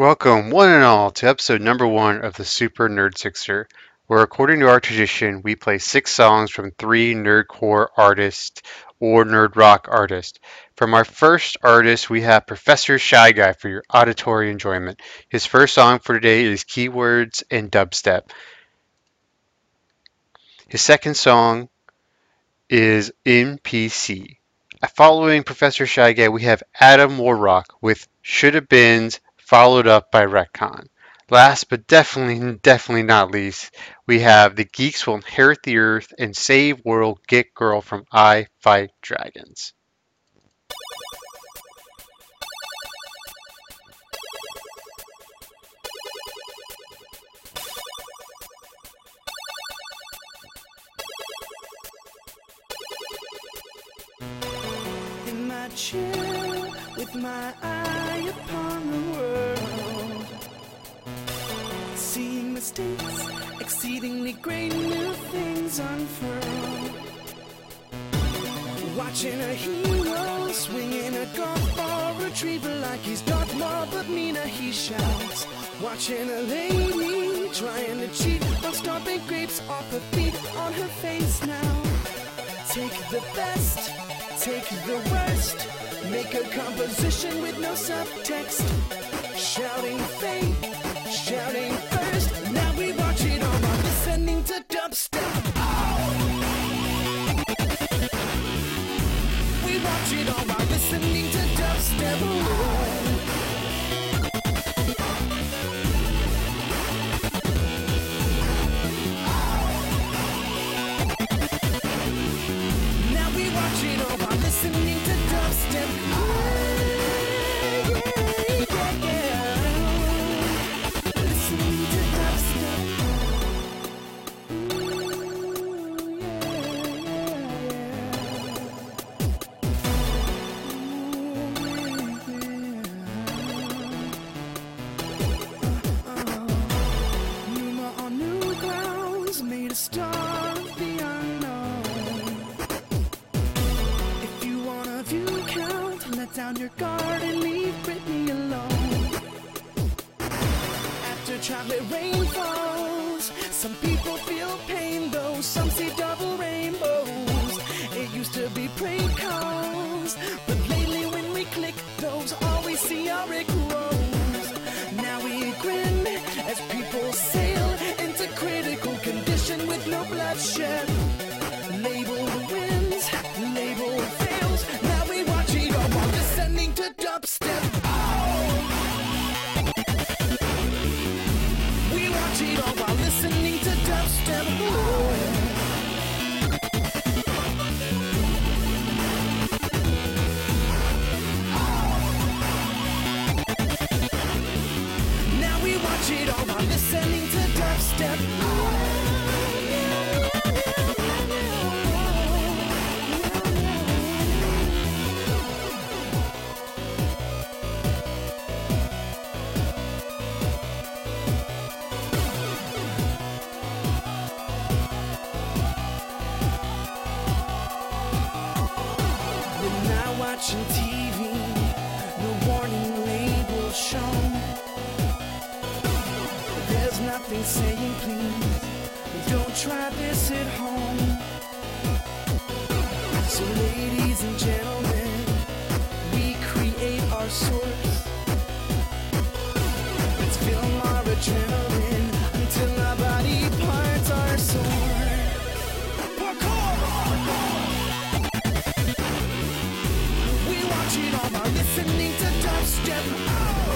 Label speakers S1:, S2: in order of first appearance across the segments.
S1: Welcome, one and all, to episode number one of the Super Nerd Sixer, where, according to our tradition, we play six songs from three nerdcore artists or nerd rock artists. From our first artist, we have Professor Shyguy for your auditory enjoyment. His first song for today is Keywords and Dubstep. His second song is NPC. Following Professor Shyguy, we have Adam Warrock with Shoulda Beens followed up by Retcon. Last but definitely, definitely not least, we have The Geeks Will Inherit the Earth and Save World Get Girl from I Fight Dragons.
S2: With my eye upon the world. Seeing mistakes, exceedingly great new things unfurl. Watching a hero swinging a golf ball retriever like he's Darth Maul, but meaner he shouts. Watching a lady trying to cheat while stomping grapes off her feet on her face now. Take the best, take the worst, make a composition with no subtext. Shouting faith, shouting first. Now we watch it all while listening to dubstep. We watch it all while listening to dubstep. Now to dubstep. Now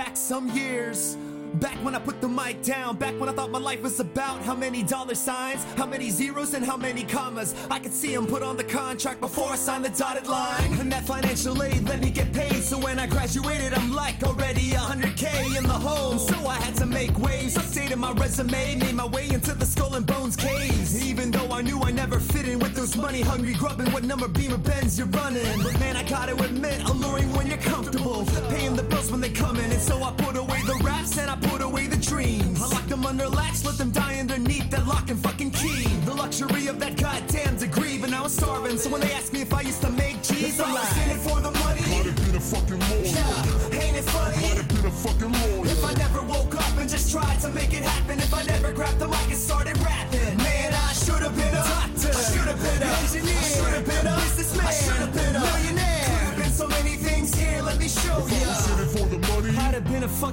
S3: back some years. Back when I put the mic down, back when I thought my life was about how many dollar signs, how many zeros, and how many commas. I could see them put on the contract before I signed the dotted line. And that financial aid let me get paid, so when I graduated, I'm like already 100k in the hole. So I had to make waves, updated my resume, made my way into the skull and bones caves. Even though I knew I never fit in with those money hungry grubbing, what number Beamer Benz you're running. But man, I gotta admit, alluring when you're comfortable, paying the bills when they come in, and so I put away the raps and I put away the dreams. I lock them under latch, let them die underneath that lock and fucking key. The luxury of that goddamn degree, but now I'm starving. So when they ask me if I used to make cheese, I'm like, in it for the money.
S4: Might have been a fucking lawyer.
S3: Yeah, ain't it funny?
S4: Might have been a fucking lawyer.
S3: If I never woke up and just tried to make it happen, if I never grabbed the mic and started rapping,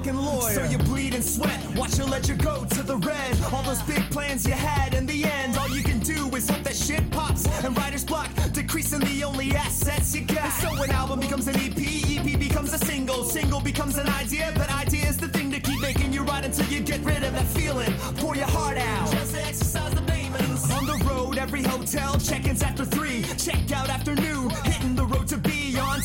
S3: fucking lawyer. So you bleed and sweat, watch your ledger go to the red. All those big plans you had in the end, all you can do is hope that shit pops. And writer's block, decreasing the only assets you got. And so an album becomes an EP, EP becomes a single, single becomes an idea, but idea is the thing to keep making you right until you get rid of that feeling. Pour your heart out. Just exercise the demons. On the road, every hotel, check-ins after three, check out after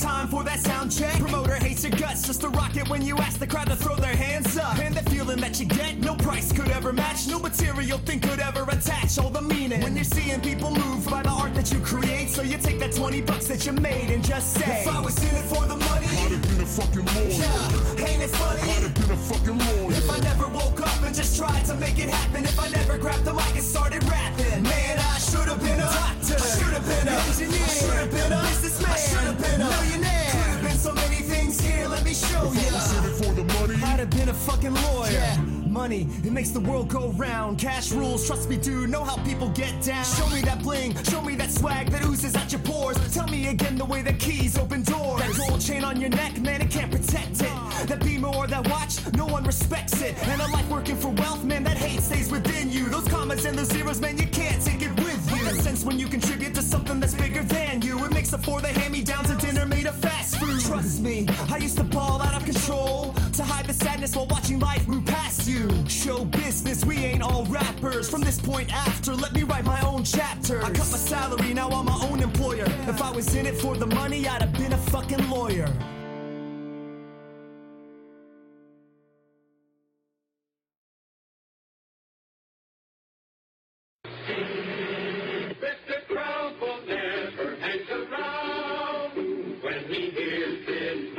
S3: time for that sound check. Promoter hates your guts just to rock it when you ask the crowd to throw their hands up. And the feeling that you get, no price could ever match, no material thing could ever attach all the meaning. When you're seeing people move by the art that you create, so you take that 20 bucks that you made and just say, If I was in it for the money,
S4: Might have been a fucking lawyer.
S3: yeah, ain't it funny?
S4: Might have been a fucking lawyer.
S3: If I never woke up and just tried to make it happen, if I never grabbed the mic and started rapping, man, I should have been a doctor. I should have been an engineer. I should have been a businessman. I should have been a millionaire. Could have been so many things here. Let me show
S4: If I was in
S3: you.
S4: it for the money.
S3: I'd have been a fucking lawyer. Yeah Money, it makes the world go round. Cash rules, trust me, dude. Know how people get down. Show me that bling, show me that swag that oozes out your pores. Tell me again the way that keys open doors. That gold chain on your neck, man, it can't protect it. That beamer or that watch, no one respects it. And a life working for wealth, man, that hate stays within you. Those commas and those zeros, man, you can't take with sense when you contribute to something that's bigger than you. It makes up for the hand-me-downs of dinner made of fast food. Trust me, I used to ball out of control to hide the sadness while watching life move past you. Show business, we ain't all rappers. From this point after, let me write my own chapters. I cut my salary, now I'm my own employer. If I was in it for the money, I'd have been a fucking lawyer.
S5: He hears this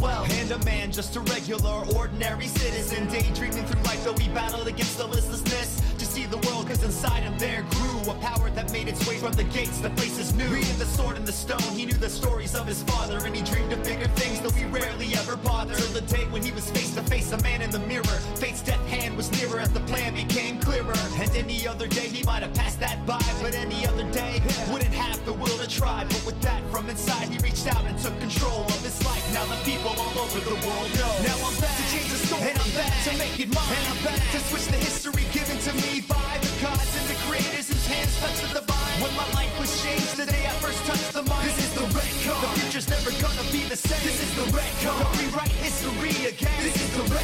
S6: swelled. And a man, just a regular, ordinary citizen, daydreaming through life though he battled against the listlessness. Made its way from the gates to places new. Reading the sword and the stone, he knew the stories of his father, and he dreamed of bigger things, though he rarely ever bothered. Till the day when he was face to face, a man in the mirror. Fate's death hand was nearer as the plan became clearer. And any other day he might have passed that by, but any other day wouldn't have the will to try. But with that from inside, he reached out and took control of his life. Now the people all over the world know. Now I'm back to change the story, and I'm back to make it mine, and I'm back to switch the history given to me by the gods and the creators whose hands touch the divine. When my life was changed the day I first touched the mind. This is the red card. The future's never gonna be the same. This is the red card. Don't rewrite history again. This is the red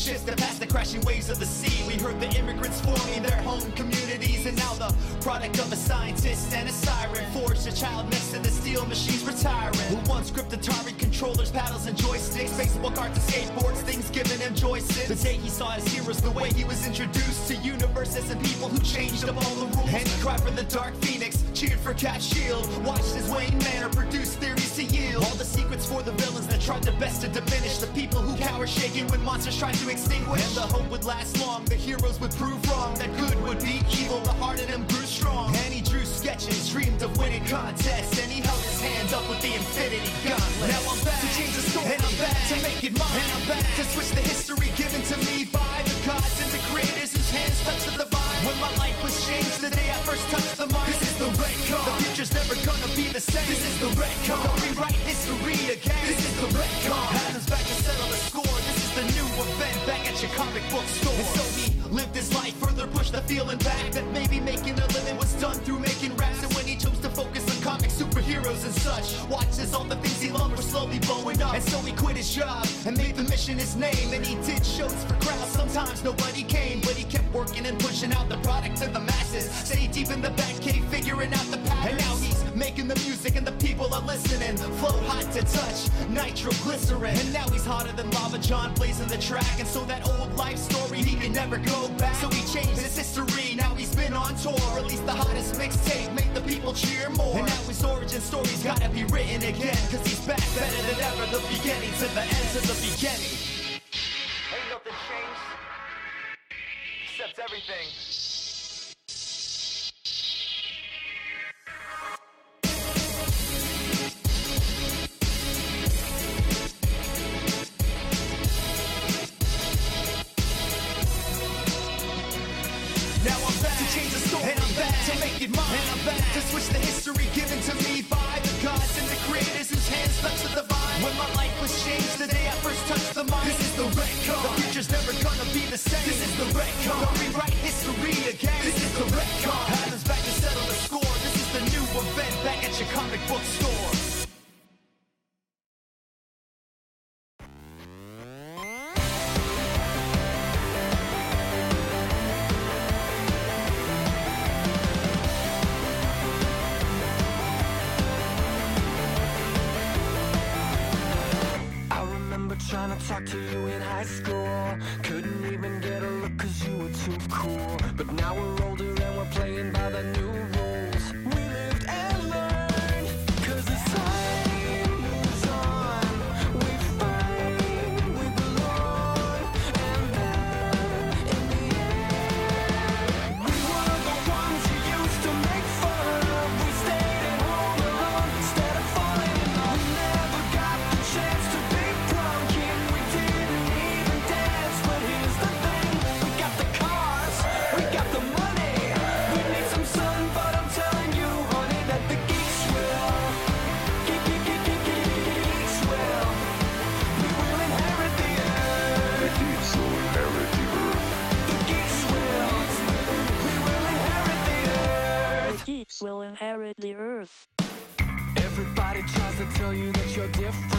S6: ships that passed the crashing waves of the sea. We heard the immigrants forming their home communities, and now the product of a scientist and a siren forged a child next to the steel machines retiring. Who once gripped Atari controllers, paddles, and joysticks, Facebook cards, and skateboards, things giving him joy the day he saw his heroes, the way he was introduced to universes and people who changed up all the rules. And he cried for the Dark Phoenix, cheered for Cat Shield. Watched as Wayne Manor produced theories to yield. All the secrets for the villains that tried their best to diminish. The people who cower shaking when monsters tried to extinguish. And the hope would last long, the heroes would prove wrong. That good would be evil, the heart in them grew strong. And he drew sketches, dreamed of winning contests. And he held his hands up with the infinity gauntlet. Now I'm back to change the story. And I'm back to make it mine. And I'm back to switch the history given to me by the gods and the creators whose hands touched the divine. When my life was changed the day I first touched the mind same. This is the red car. Don't rewrite history again. This is the red car. Adam's back to settle the score. This is the new event back at your comic book store. And so he lived his life further, pushed the feeling back that maybe making a living was done through making raps. And when he chose to focus on comic superheroes and such, watches all the things he loved were slowly blowing up. And so he quit his job and made the mission his name. And he did shows for crowds. Sometimes nobody came, but he kept working and pushing out the product to the masses. Stay deep in the back cave, figuring out the patterns. And now he's making the music and the people are listening. Flow hot to touch, nitroglycerin. And now he's hotter than lava John blazing the track. And so that old life story, he can never go back. So he changed his history. Now he's been on tour, released the hottest mixtape, make the people cheer more. And now his origin story's gotta be written again. Cause he's back better than ever, the beginning to the end to the beginning. Ain't nothing changed, except everything. To make it mine, and I'm back to switch the history given to me by the gods and the creators whose hands touch the divine. When my life was changed the day I first touched the mind. This is the red car. The future's never gonna be the same. This is the red car. Don't rewrite history again. This is the retcon. Adam's back to settle the score. This is the new event back at your comic book store.
S7: Trying to you in high school. Couldn't even get a look cause you were too cool. But now we're older and we're playing by the tell you that you're different.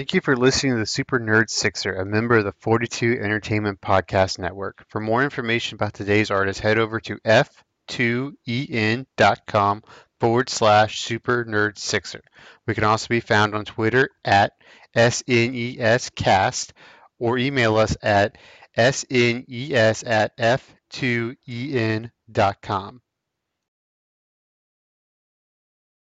S1: Thank you for listening to the Super Nerd Sixer, a member of the 42 Entertainment Podcast Network. For more information about today's artist, head over to f2en.com forward slash Super Nerd Sixer. We can also be found on Twitter at SNEScast or email us at snes at f2en.com.